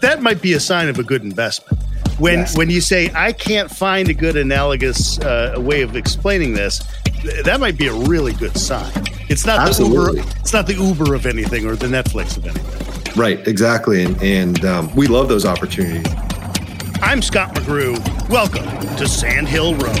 that might be a sign of a good investment. When Yes. when you say I can't find a good analogous uh, way of explaining this, th- that might be a really good sign. It's not Absolutely. the Uber. It's not the Uber of anything or the Netflix of anything. Right, exactly. And, and um, we love those opportunities. I'm Scott McGrew. Welcome to Sand Hill Road.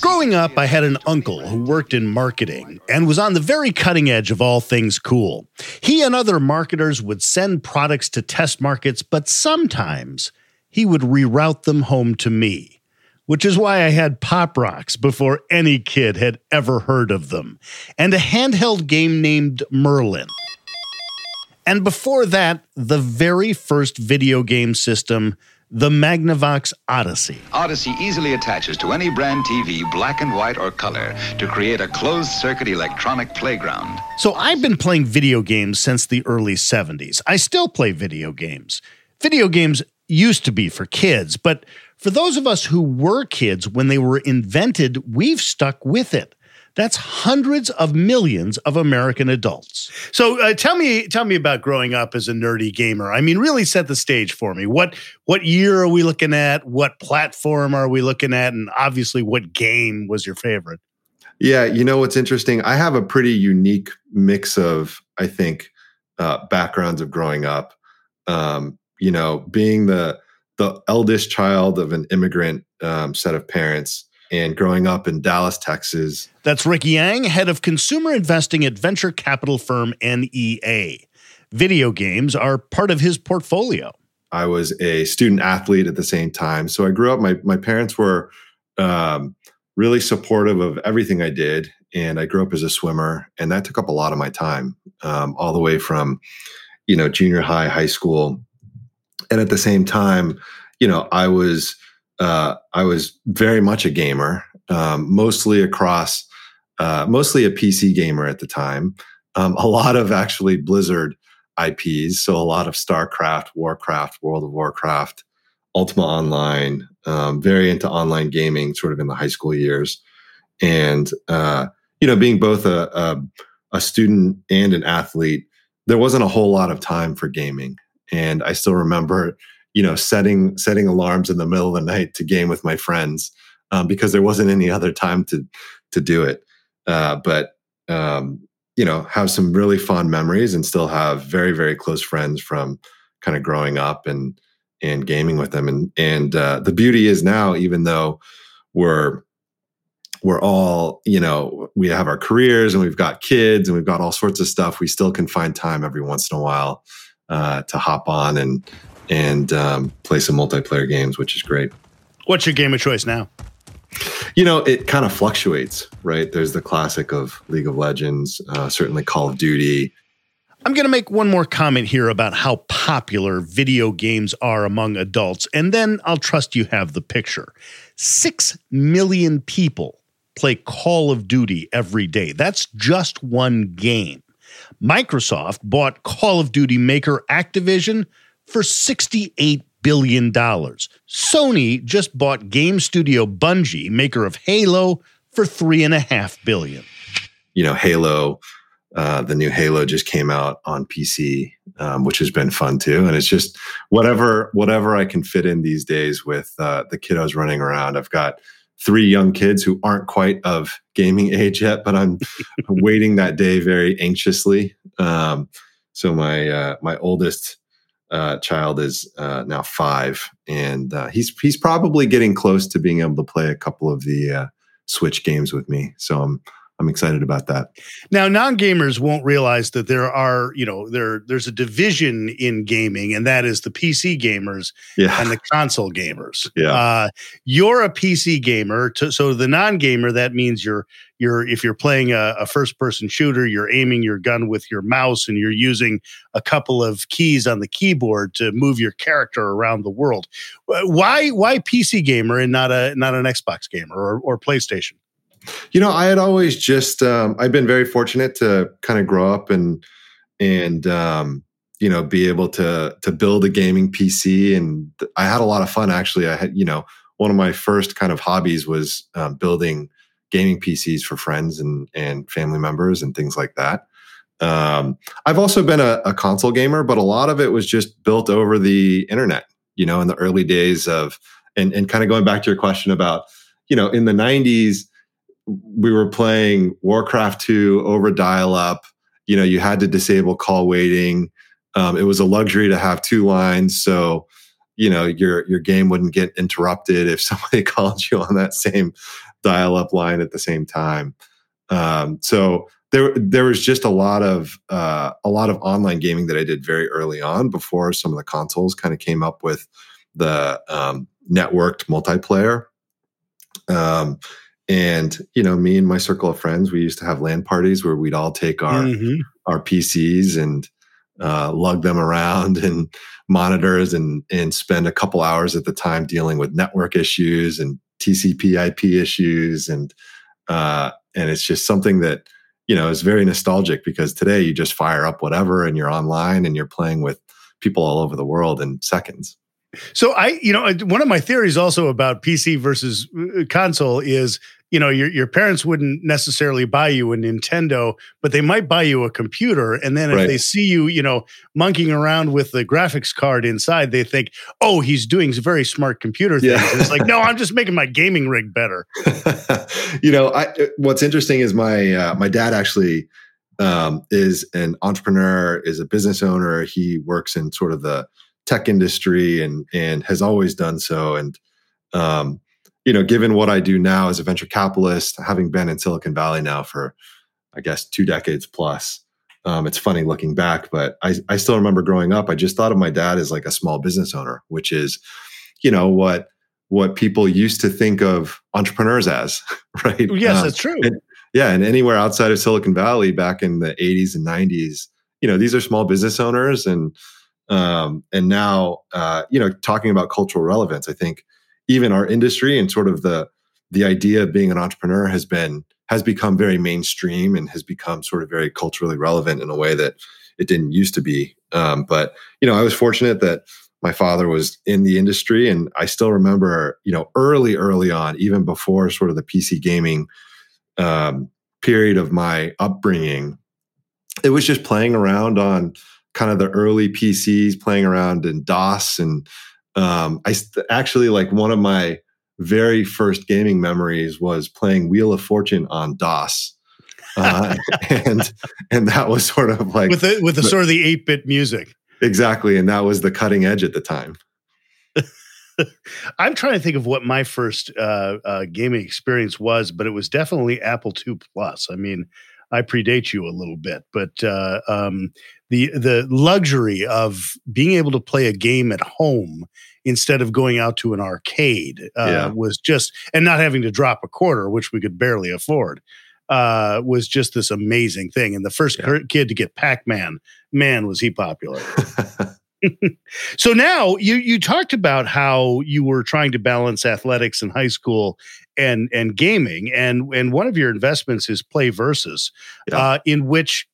Growing up, I had an uncle who worked in marketing and was on the very cutting edge of all things cool. He and other marketers would send products to test markets, but sometimes he would reroute them home to me, which is why I had Pop Rocks before any kid had ever heard of them, and a handheld game named Merlin. And before that, the very first video game system, the Magnavox Odyssey. Odyssey easily attaches to any brand TV, black and white or color, to create a closed circuit electronic playground. So I've been playing video games since the early 70s. I still play video games. Video games used to be for kids, but for those of us who were kids when they were invented, we've stuck with it. That's hundreds of millions of American adults. So uh, tell me, tell me about growing up as a nerdy gamer. I mean, really set the stage for me. What what year are we looking at? What platform are we looking at? And obviously, what game was your favorite? Yeah, you know what's interesting? I have a pretty unique mix of, I think, uh, backgrounds of growing up. Um, you know, being the the eldest child of an immigrant um, set of parents, and growing up in Dallas, Texas. That's Rick Yang, head of consumer investing at venture capital firm NEA. Video games are part of his portfolio. I was a student athlete at the same time, so I grew up. My my parents were um, really supportive of everything I did, and I grew up as a swimmer, and that took up a lot of my time, um, all the way from you know junior high, high school, and at the same time, you know, I was uh, I was very much a gamer, um, mostly across, uh, mostly a PC gamer at the time. Um, a lot of actually Blizzard IPs, so a lot of StarCraft, Warcraft, World of Warcraft, Ultima Online. Um, very into online gaming, sort of in the high school years, and uh, you know, being both a, a a student and an athlete, there wasn't a whole lot of time for gaming, and I still remember you know setting setting alarms in the middle of the night to game with my friends um, because there wasn't any other time to to do it uh, but um, you know have some really fond memories and still have very very close friends from kind of growing up and and gaming with them and and uh, the beauty is now even though we're we're all you know we have our careers and we've got kids and we've got all sorts of stuff we still can find time every once in a while uh, to hop on and and um, play some multiplayer games, which is great. What's your game of choice now? You know, it kind of fluctuates, right? There's the classic of League of Legends, uh, certainly Call of Duty. I'm going to make one more comment here about how popular video games are among adults, and then I'll trust you have the picture. Six million people play Call of Duty every day. That's just one game. Microsoft bought Call of Duty maker Activision for $68 billion. dollars. Sony just bought game studio Bungie, maker of Halo, for 3.5 billion. You know, Halo, uh, the new Halo just came out on PC, um, which has been fun too. And it's just whatever whatever I can fit in these days with uh, the kiddos running around. I've got three young kids who aren't quite of gaming age yet, but I'm waiting that day very anxiously. Um, so my uh, my oldest uh, child is uh, now five, and uh, he's he's probably getting close to being able to play a couple of the uh, Switch games with me. So I'm I'm excited about that. Now, non-gamers won't realize that there are, you know, there there's a division in gaming, and that is the PC gamers Yeah, and the console gamers. Yeah. Uh, you're a PC gamer, to, so the non-gamer that means you're you're if you're playing a, a first-person shooter, you're aiming your gun with your mouse and you're using a couple of keys on the keyboard to move your character around the world. Why why PC gamer and not a not an Xbox gamer or, or PlayStation? You know, I had always just um, I've been very fortunate to kind of grow up and and um, you know be able to to build a gaming PC, and I had a lot of fun. Actually, I had you know one of my first kind of hobbies was um, building gaming PCs for friends and and family members and things like that. Um, I've also been a, a console gamer, but a lot of it was just built over the internet. You know, in the early days of and and kind of going back to your question about you know in the '90s we were playing Warcraft 2 over dial up. You know, you had to disable call waiting. Um, it was a luxury to have two lines. So, you know, your your game wouldn't get interrupted if somebody called you on that same dial up line at the same time. Um, so there there was just a lot of uh, a lot of online gaming that I did very early on before some of the consoles kind of came up with the um, networked multiplayer. Um, and you know, me and my circle of friends, we used to have LAN parties where we'd all take our Mhm. our PCs and uh, lug them around and monitors and and spend a couple hours at the time dealing with network issues and TCP/IP issues and uh, and it's just something that you know is very nostalgic because today you just fire up whatever and you're online and you're playing with people all over the world in seconds. So I, you know, one of my theories also about PC versus uh, console is, you know, your your parents wouldn't necessarily buy you a Nintendo, but they might buy you a computer, and then if Right. they see you, you know, monkeying around with the graphics card inside, they think, oh, he's doing very smart computer things. Yeah. It's like, no, I'm just making my gaming rig better. you know, I, what's interesting is my uh, my dad actually um, is an entrepreneur, is a business owner. He works in sort of the tech industry and and has always done so. And um, you know, given what I do now as a venture capitalist, having been in Silicon Valley now for I guess two decades plus. Um, it's funny looking back, but I, I still remember growing up. I just thought of my dad as like a small business owner, which is, you know, what what people used to think of entrepreneurs as, right? Yes, Um, that's true. and- yeah, and anywhere outside of Silicon Valley back in the 80s and 90s, you know, these are small business owners and um and now uh you know, talking about cultural relevance, I think even our industry and sort of the the idea of being an entrepreneur has been has become very mainstream and has become sort of very culturally relevant in a way that it didn't used to be. Um, but you know, I was fortunate that my father was in the industry, and I still remember, you know, early, early on, even before sort of the PC gaming um, period of my upbringing, it was just playing around on kind of the early PCs, playing around in DOS, and um, I st- actually like one of my very first gaming memories was playing Wheel of Fortune on DOS. Uh, and and that was sort of like with the with the but- sort of the eight bit music. exactly, and that was the cutting edge at the time. I'm trying to think of what my first uh, uh, gaming experience was, but it was definitely Apple II Plus. I mean, I predate you a little bit, but uh, um, the the luxury of being able to play a game at home instead of going out to an arcade uh, Yeah. was just, and not having to drop a quarter, which we could barely afford, uh, was just this amazing thing. And the first Yeah. kid to get Pac Man, man, was he popular. So now you you talked about how you were trying to balance athletics in high school and and gaming, and and one of your investments is Play Versus, Yeah. uh, in which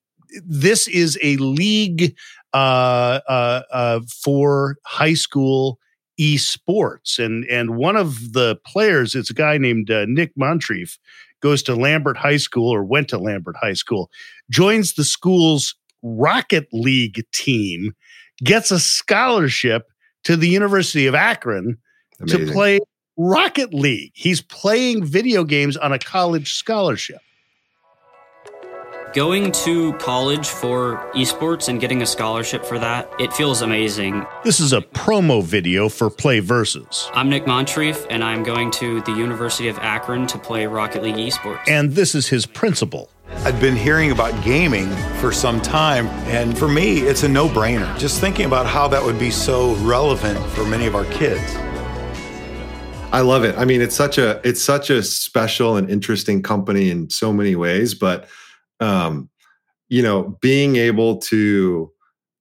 this is a league uh, uh, uh, for high school esports, and and one of the players is a guy named uh, Nick Montrief, goes to Lambert High School or went to Lambert High School, joins the school's Rocket League team gets a scholarship to the University of Akron to play Rocket League. He's playing video games on a college scholarship. Going to college for esports and getting a scholarship for that, it feels amazing. This is a promo video for Play Versus. I'm Nick Montrief, and I'm going to the University of Akron to play Rocket League esports. And this is his principal. I've been hearing about gaming for some time, and for me, it's a no brainer. Just thinking about how that would be so relevant for many of our kids. I love it. I mean, it's such a it's such a special and interesting company in so many ways, but um, you know, being able to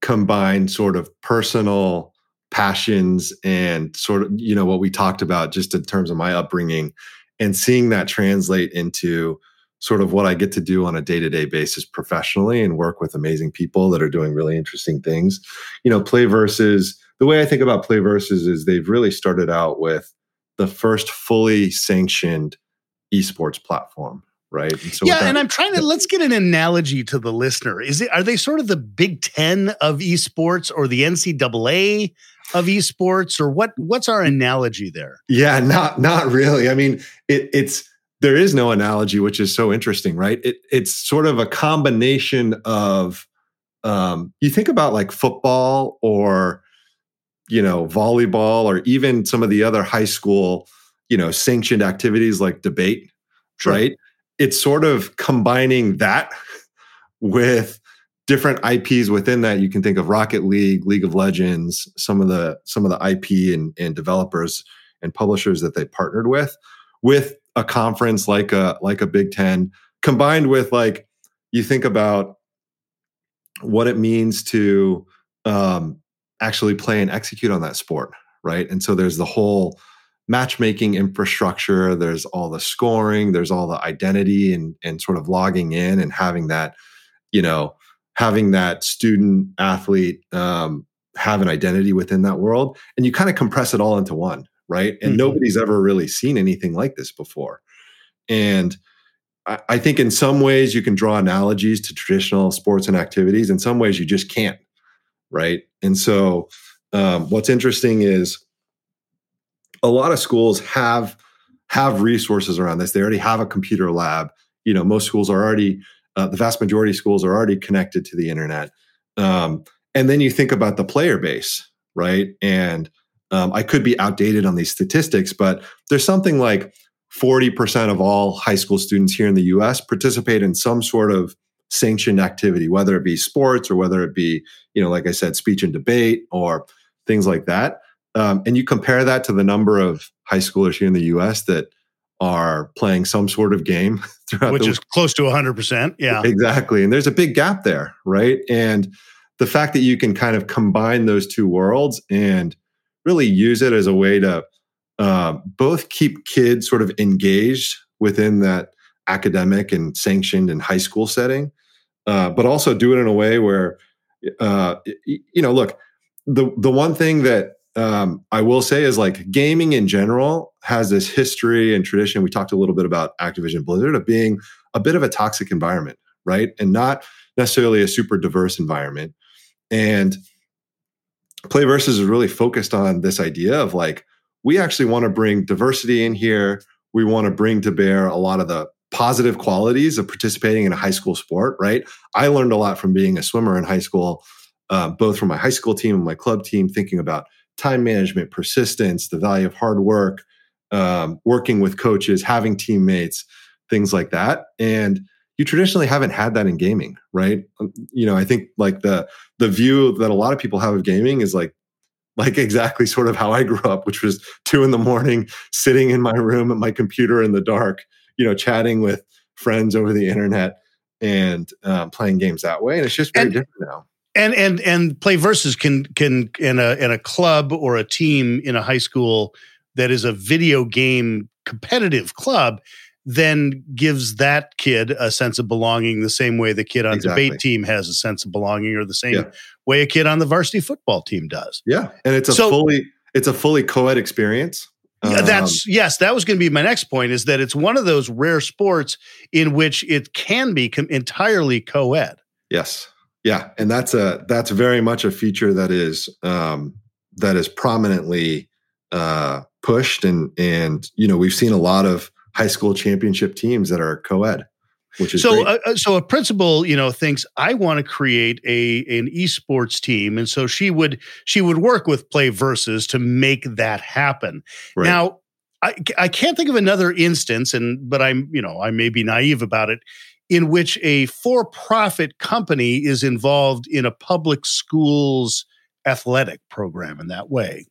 combine sort of personal passions and sort of you know what we talked about just in terms of my upbringing and seeing that translate into sort of what I get to do on a day-to-day basis professionally and work with amazing people that are doing really interesting things. You know, Play Versus, the way I think about Play Versus is they've really started out with the first fully sanctioned esports platform right? And so yeah that, and i'm trying to let's get an analogy to the listener. Is it are they sort of the big 10 of esports or the ncaa of esports or what what's our analogy there? Yeah not not really. I mean it, it's there is no analogy which is so interesting right? It, it's sort of a combination of um, you think about like football or you know, volleyball or even some of the other high school, you know, sanctioned activities like debate, sure. right? It's sort of combining that with different IPs within that. You can think of Rocket League, League of Legends, some of the some of the IP and, and developers and publishers that they partnered with, with a conference like a like a Big Ten, combined with like you think about what it means to um, actually play and execute on that sport, right? And so there's the whole matchmaking infrastructure, there's all the scoring, there's all the identity and and sort of logging in and having that, you know, having that student athlete um, have an identity within that world, and you kind of compress it all into one, right? And mm-hmm. nobody's ever really seen anything like this before, and I think in some ways you can draw analogies to traditional sports and activities. In some ways you just can't, right? And so, um, what's interesting is a lot of schools have have resources around this. They already have a computer lab. You know, most schools are already uh, the vast majority of schools are already connected to the internet. Um, and then you think about the player base, right? And um, I could be outdated on these statistics, but there's something like 40% of all high school students here in the US participate in some sort of sanctioned activity, whether it be sports or whether it be, you know, like I said, speech and debate or things like that. Um, and you compare that to the number of high schoolers here in the US that are playing some sort of game throughout which is close to 100% yeah. Exactly and there's a big gap there right? And the fact that you can kind of combine those two worlds and really use it as a way to uh, both keep kids sort of engaged within that academic and sanctioned and high school setting uh, but also do it in a way where, uh, you know, look, the the one thing that um, I will say is like gaming in general has this history and tradition. We talked a little bit about Activision Blizzard of being a bit of a toxic environment, right, and not necessarily a super diverse environment. And Play Versus is really focused on this idea of like we actually want to bring diversity in here. We want to bring to bear a lot of the positive qualities of participating in a high school sport, right? I learned a lot from being a swimmer in high school, uh, both from my high school team and my club team, thinking about time management, persistence, the value of hard work, um, working with coaches, having teammates, things like that. And you traditionally haven't had that in gaming, right? Um, you know, I think like the the view that a lot of people have of gaming is like like exactly sort of how I grew up, which was two in the morning, sitting in my room at my computer in the dark, you know, chatting with friends over the internet and um, playing games that way. And it's just very and, different now. And and and play versus can can in a in a club or a team in a high school that is a video game competitive club then gives that kid a sense of belonging the same way the kid on exactly. debate team has a sense of belonging or the same yeah. way a kid on the varsity football team does. Yeah. And it's a so, fully it's a fully co-ed experience. Yeah, that's um, yes. That was going to be my next point. Is that it's one of those rare sports in which it can be com- entirely co-ed. Yes, yeah, and that's a that's very much a feature that is um, that is prominently uh, pushed, and and you know we've seen a lot of high school championship teams that are co-ed. which is so great. uh, so a principal you know thinks i want to create a an esports team and so she would she would work with play versus to make that happen Right. now I, I can't think of another instance and but i'm you know i may be naive about it in which a for-profit company is involved in a public schools athletic program in that way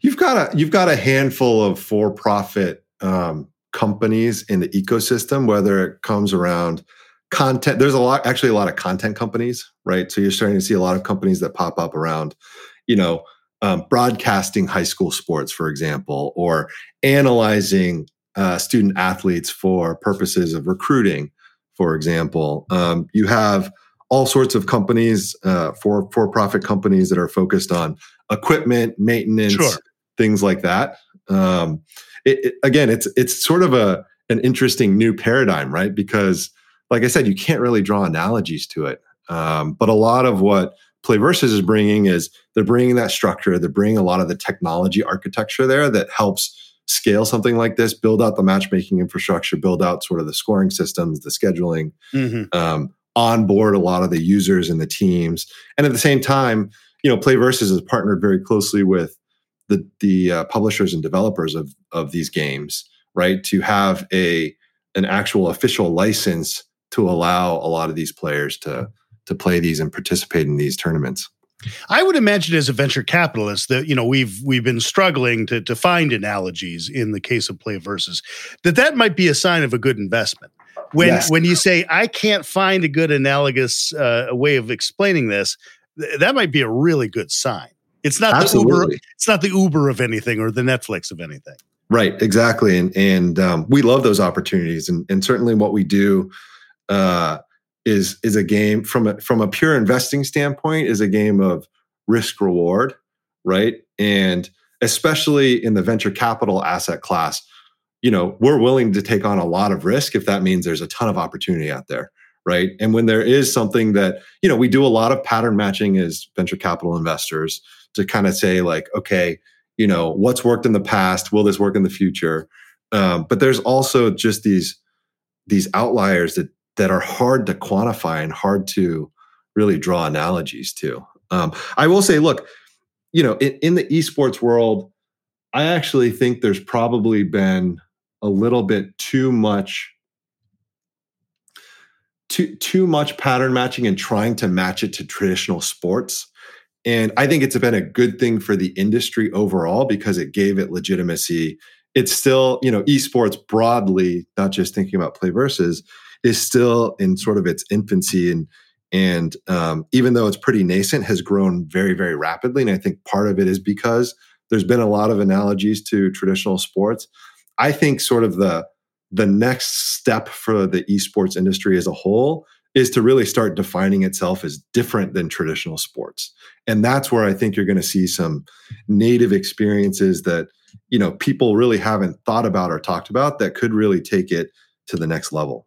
You've got a you've got a handful of for-profit um, companies in the ecosystem, whether it comes around content. There's a lot, actually, a lot of content companies, right? So you're starting to see a lot of companies that pop up around, you know, um, broadcasting high school sports, for example, or analyzing uh, student athletes for purposes of recruiting, for example. Um, you have all sorts of companies, uh, for for-profit companies that are focused on equipment maintenance, Sure. things like that. Um, it, it- again, it's it's sort of a an interesting new paradigm, right? Because, like I said, you can't really draw analogies to it. Um, but a lot of what Play Versus is bringing is they're bringing that structure, they're bringing a lot of the technology architecture there that helps scale something like this, build out the matchmaking infrastructure, build out sort of the scoring systems, the scheduling, Mhm. um, onboard a lot of the users and the teams. And at the same time, you know, Play Versus has partnered very closely with the the uh, publishers and developers of of these games, right? To have a an actual official license to allow a lot of these players to to play these and participate in these tournaments. I would imagine as a venture capitalist that you know we've we've been struggling to to find analogies in the case of play versus that that might be a sign of a good investment. When Yes. when you say I can't find a good analogous uh, way of explaining this, th- that might be a really good sign. It's not the Uber. Absolutely. It's not the Uber of anything or the Netflix of anything. Right, exactly, and and um, we love those opportunities, and and certainly what we do uh, is is a game from a from a pure investing standpoint is a game of risk reward, right? And especially in the venture capital asset class, you know, we're willing to take on a lot of risk if that means there's a ton of opportunity out there, right? And when there is something that you know, we do a lot of pattern matching as venture capital investors to kind of say like, okay you know what's worked in the past will this work in the future um, but there's also just these these outliers that that are hard to quantify and hard to really draw analogies to um, i will say look you know in, in the esports world i actually think there's probably been a little bit too much too too much pattern matching and trying to match it to traditional sports and I think it's been a good thing for the industry overall because it gave it legitimacy. It's still, you know, esports broadly, not just thinking about play versus, is still in sort of its infancy. And and um, even though it's pretty nascent, has grown very, very rapidly. And I think part of it is because there's been a lot of analogies to traditional sports. I think sort of the the next step for the esports industry as a whole is to really start defining itself as different than traditional sports and that's where i think you're going to see some native experiences that you know people really haven't thought about or talked about that could really take it to the next level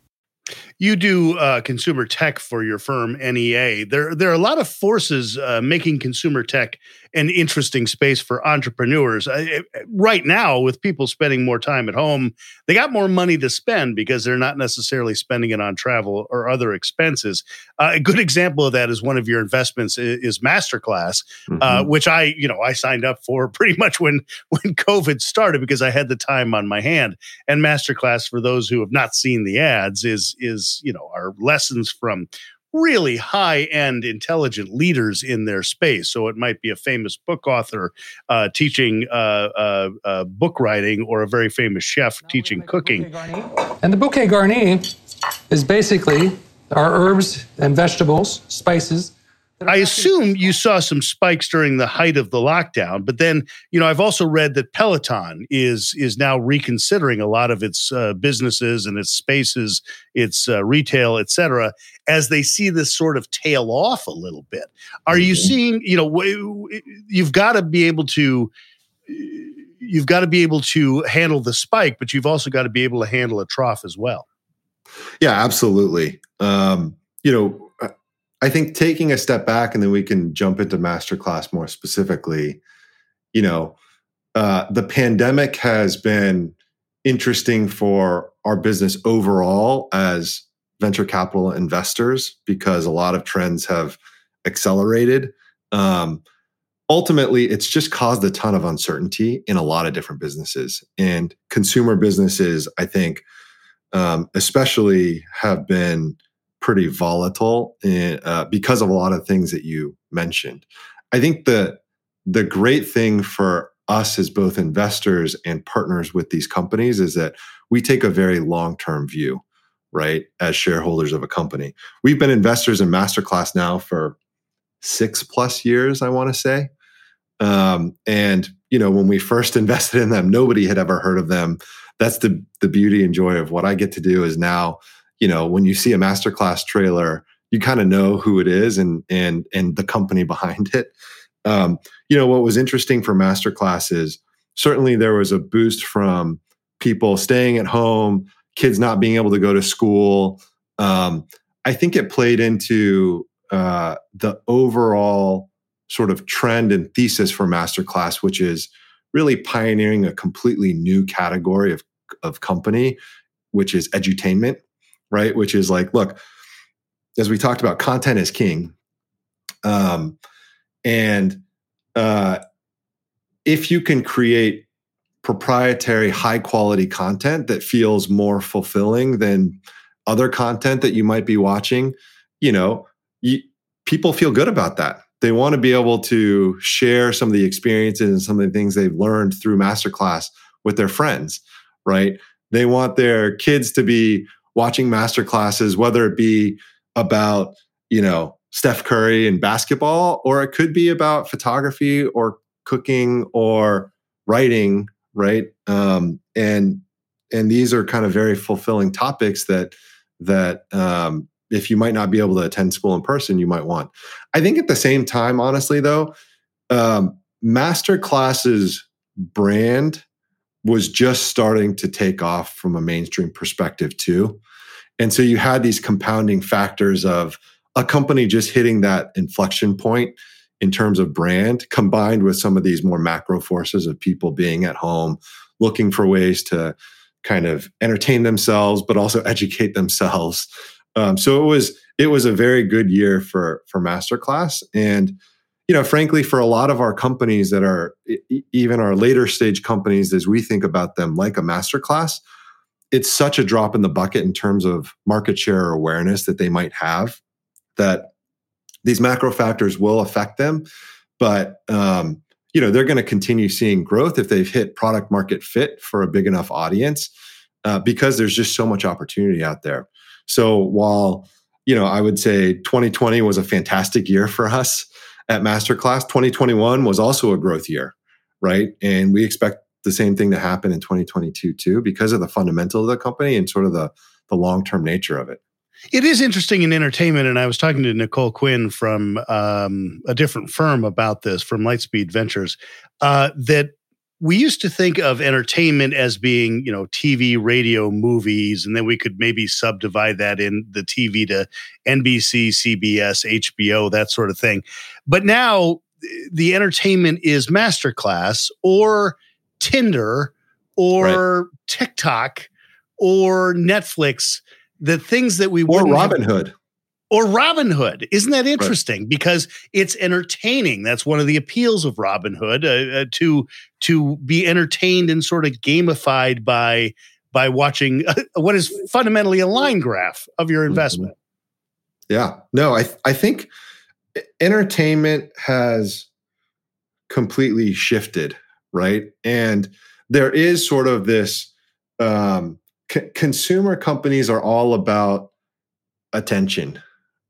You do uh, consumer tech for your firm, NEA. There, there are a lot of forces uh, making consumer tech an interesting space for entrepreneurs. Uh, right now, with people spending more time at home, they got more money to spend because they're not necessarily spending it on travel or other expenses. Uh, a good example of that is one of your investments is, Masterclass, uh, which I, you know, I signed up for pretty much when when COVID started because I had the time on my hand. And Masterclass, for those who have not seen the ads, is is you know our lessons from really high end, intelligent leaders in their space. So it might be a famous book author uh, teaching uh, uh, uh book writing, or a very famous chef teaching cooking. And the bouquet garni is basically our herbs and vegetables, spices I assume you saw some spikes during the height of the lockdown, but then you know I've also read that Peloton is is now reconsidering a lot of its uh, businesses and its spaces, its uh, retail, et cetera, as they see this sort of tail off a little bit. Are you mm-hmm. seeing? You know, you've got to be able to. You've got to be able to handle the spike, but you've also got to be able to handle a trough as well. Yeah, absolutely. Um, you know, I think taking a step back and then we can jump into masterclass more specifically. You know, uh, the pandemic has been interesting for our business overall as venture capital investors because a lot of trends have accelerated. Um, ultimately, it's just caused a ton of uncertainty in a lot of different businesses. And consumer businesses, I think, um, especially have been pretty volatile in, uh, because of a lot of things that you mentioned. I think the the great thing for us as both investors and partners with these companies is that we take a very long term view, right? As shareholders of a company, we've been investors in Masterclass now for six plus years, I want to say. Um, and you know, when we first invested in them, nobody had ever heard of them. That's the the beauty and joy of what I get to do is now you know, when you see a masterclass trailer, you kind of know who it is and and and the company behind it. Um, you know, what was interesting for masterclass is certainly there was a boost from people staying at home, kids not being able to go to school. Um, I think it played into uh, the overall sort of trend and thesis for masterclass, which is really pioneering a completely new category of, of company, which is edutainment right? Which is like, look, as we talked about, content is king. Um, and uh, if you can create proprietary, high quality content that feels more fulfilling than other content that you might be watching, you know, you, people feel good about that. They want to be able to share some of the experiences and some of the things they've learned through masterclass with their friends, right? They want their kids to be watching master classes, whether it be about, you know, Steph Curry and basketball, or it could be about photography or cooking or writing, right? Um, and and these are kind of very fulfilling topics that that um, if you might not be able to attend school in person, you might want. I think at the same time, honestly, though, um, master classes brand was just starting to take off from a mainstream perspective too. And so you had these compounding factors of a company just hitting that inflection point in terms of brand combined with some of these more macro forces of people being at home looking for ways to kind of entertain themselves but also educate themselves um, so it was it was a very good year for for masterclass and you know, frankly, for a lot of our companies that are even our later stage companies, as we think about them like a masterclass, it's such a drop in the bucket in terms of market share awareness that they might have that these macro factors will affect them. But, um, you know, they're going to continue seeing growth if they've hit product market fit for a big enough audience uh, because there's just so much opportunity out there. So while, you know, I would say 2020 was a fantastic year for us at Masterclass. 2021 was also a growth year, right? And we expect the same thing to happen in 2022 too, because of the fundamental of the company and sort of the the long term nature of it. It is interesting in entertainment, and I was talking to Nicole Quinn from um, a different firm about this, from Lightspeed Ventures, uh, that we used to think of entertainment as being, you know, TV, radio, movies, and then we could maybe subdivide that in the TV to NBC, CBS, HBO, that sort of thing. But now the entertainment is masterclass or Tinder or right. TikTok or Netflix, the things that we or Robinhood or Robin Hood. Isn't that interesting? Right. Because it's entertaining. That's one of the appeals of Robinhood uh, uh, to to be entertained and sort of gamified by by watching uh, what is fundamentally a line graph of your mm-hmm. investment. Yeah. No, I I think entertainment has completely shifted, right? And there is sort of this um, c- consumer companies are all about attention,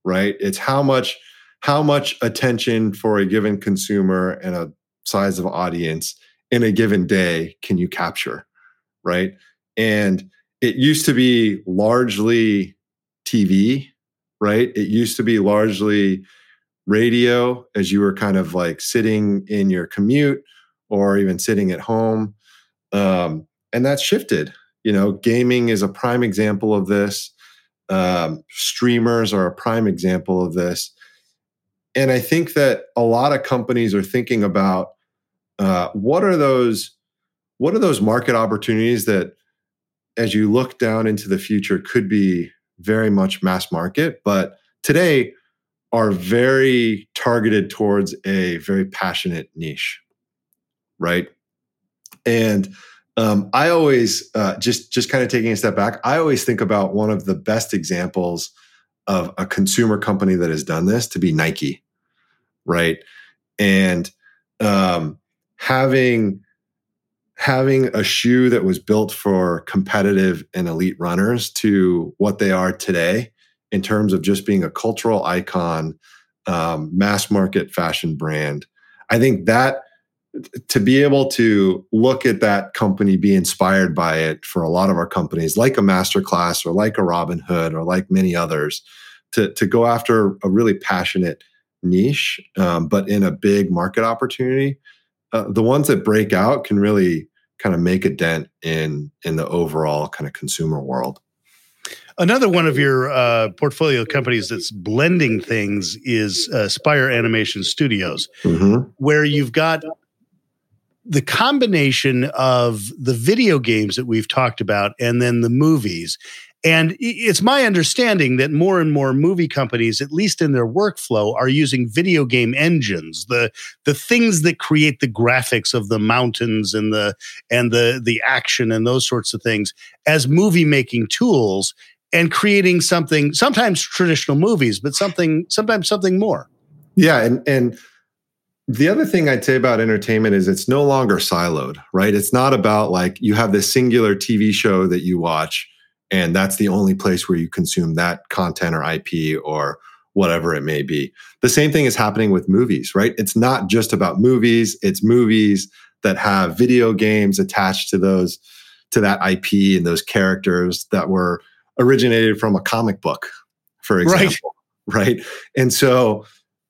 right? It's how much how much attention for a given consumer and a size of audience in a given day can you capture, right? And it used to be largely TV, right? It used to be largely radio as you were kind of like sitting in your commute or even sitting at home. Um, and that's shifted. You know, gaming is a prime example of this. Um, streamers are a prime example of this. And I think that a lot of companies are thinking about uh, what are those what are those market opportunities that as you look down into the future could be very much mass market, but today are very targeted towards a very passionate niche, right? And um, I always uh, just just kind of taking a step back. I always think about one of the best examples of a consumer company that has done this to be Nike, right? And um, having having a shoe that was built for competitive and elite runners to what they are today in terms of just being a cultural icon, um, mass market fashion brand. I think that to be able to look at that company, be inspired by it for a lot of our companies, like a masterclass or like a Robinhood or like many others, to, to go after a really passionate niche, um, but in a big market opportunity. Uh, the ones that break out can really kind of make a dent in in the overall kind of consumer world. Another one of your uh, portfolio companies that's blending things is uh, Spire Animation Studios, mm-hmm. where you've got the combination of the video games that we've talked about and then the movies. And it's my understanding that more and more movie companies, at least in their workflow, are using video game engines, the the things that create the graphics of the mountains and the and the the action and those sorts of things as movie making tools and creating something sometimes traditional movies but something sometimes something more yeah and and the other thing i'd say about entertainment is it's no longer siloed right it's not about like you have this singular tv show that you watch and that's the only place where you consume that content or ip or whatever it may be the same thing is happening with movies right it's not just about movies it's movies that have video games attached to those to that ip and those characters that were originated from a comic book, for example. Right. right? And so,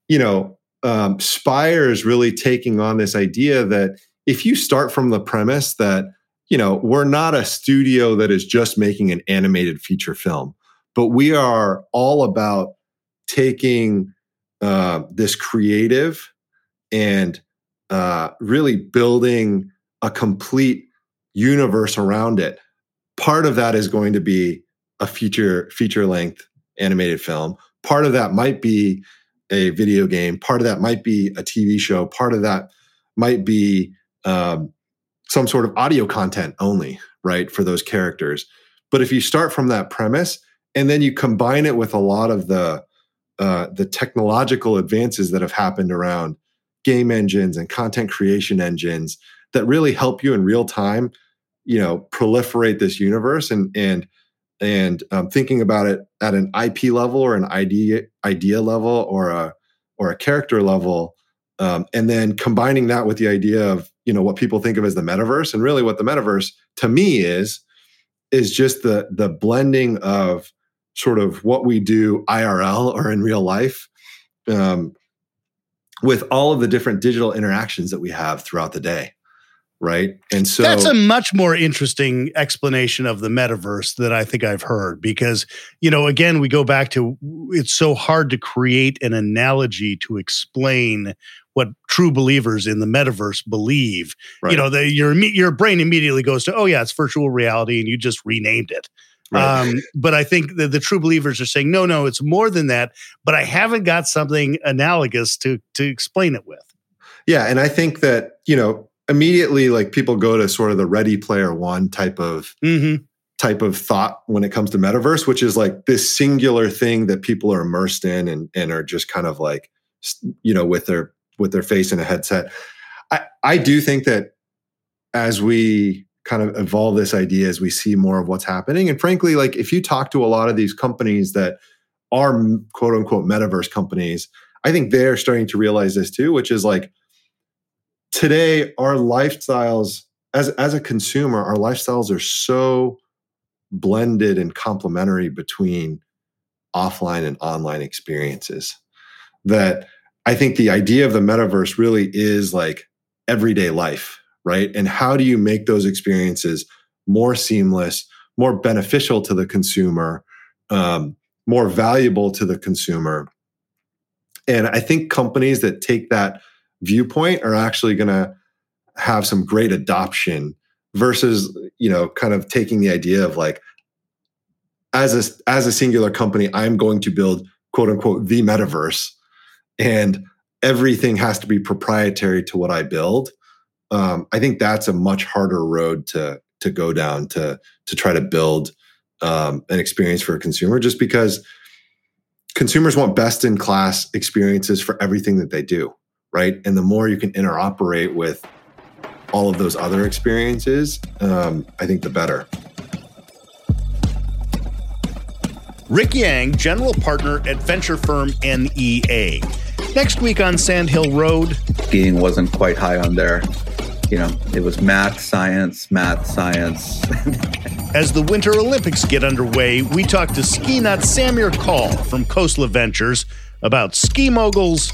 you know, um, Spire is really taking on this idea that if you start from the premise that, you know, we're not a studio that is just making an animated feature film, but we are all about taking uh, this creative and uh, really building a complete universe around it. Part of that is going to be a feature feature length animated film. Part of that might be a video game. Part of that might be a TV show. Part of that might be um, some sort of audio content only, right, for those characters. But if you start from that premise and then you combine it with a lot of the uh, the technological advances that have happened around game engines and content creation engines that really help you in real time, you know, proliferate this universe and and and um, thinking about it at an IP level or an idea idea level or a or a character level, um, and then combining that with the idea of you know what people think of as the metaverse, and really what the metaverse to me is is just the the blending of sort of what we do IRL or in real life um, with all of the different digital interactions that we have throughout the day right? And so that's a much more interesting explanation of the metaverse that I think I've heard because, you know, again, we go back to it's so hard to create an analogy to explain what true believers in the metaverse believe. Right. You know, the, your your brain immediately goes to, oh yeah, it's virtual reality, and you just renamed it. Right. Um, but I think that the true believers are saying, no, no, it's more than that. But I haven't got something analogous to to explain it with. Yeah, and I think that you know immediately like people go to sort of the ready player one type of mm-hmm. type of thought when it comes to metaverse, which is like this singular thing that people are immersed in and, and are just kind of like, you know, with their with their face in a headset. I, I do think that as we kind of evolve this idea, as we see more of what's happening, and frankly, like if you talk to a lot of these companies that are quote unquote metaverse companies, I think they're starting to realize this too, which is like today our lifestyles as as a consumer, our lifestyles are so blended and complementary between offline and online experiences that I think the idea of the metaverse really is like everyday life, right? And how do you make those experiences more seamless, more beneficial to the consumer, um, more valuable to the consumer? And I think companies that take that viewpoint are actually going to have some great adoption versus, you know, kind of taking the idea of like, as a, as a singular company, I'm going to build quote unquote the metaverse and everything has to be proprietary to what I build. Um, I think that's a much harder road to to go down to to try to build um, an experience for a consumer, just because consumers want best in class experiences for everything that they do, right? And the more you can interoperate with all of those other experiences, um, I think the better. Rick Yang, general partner at venture firm NEA. Next week on Sand Hill Road. Skiing wasn't quite high on there. You know, it was math, science, math, science. As the Winter Olympics get underway, we talk to ski nut Samir Kaul from Khosla Ventures about ski moguls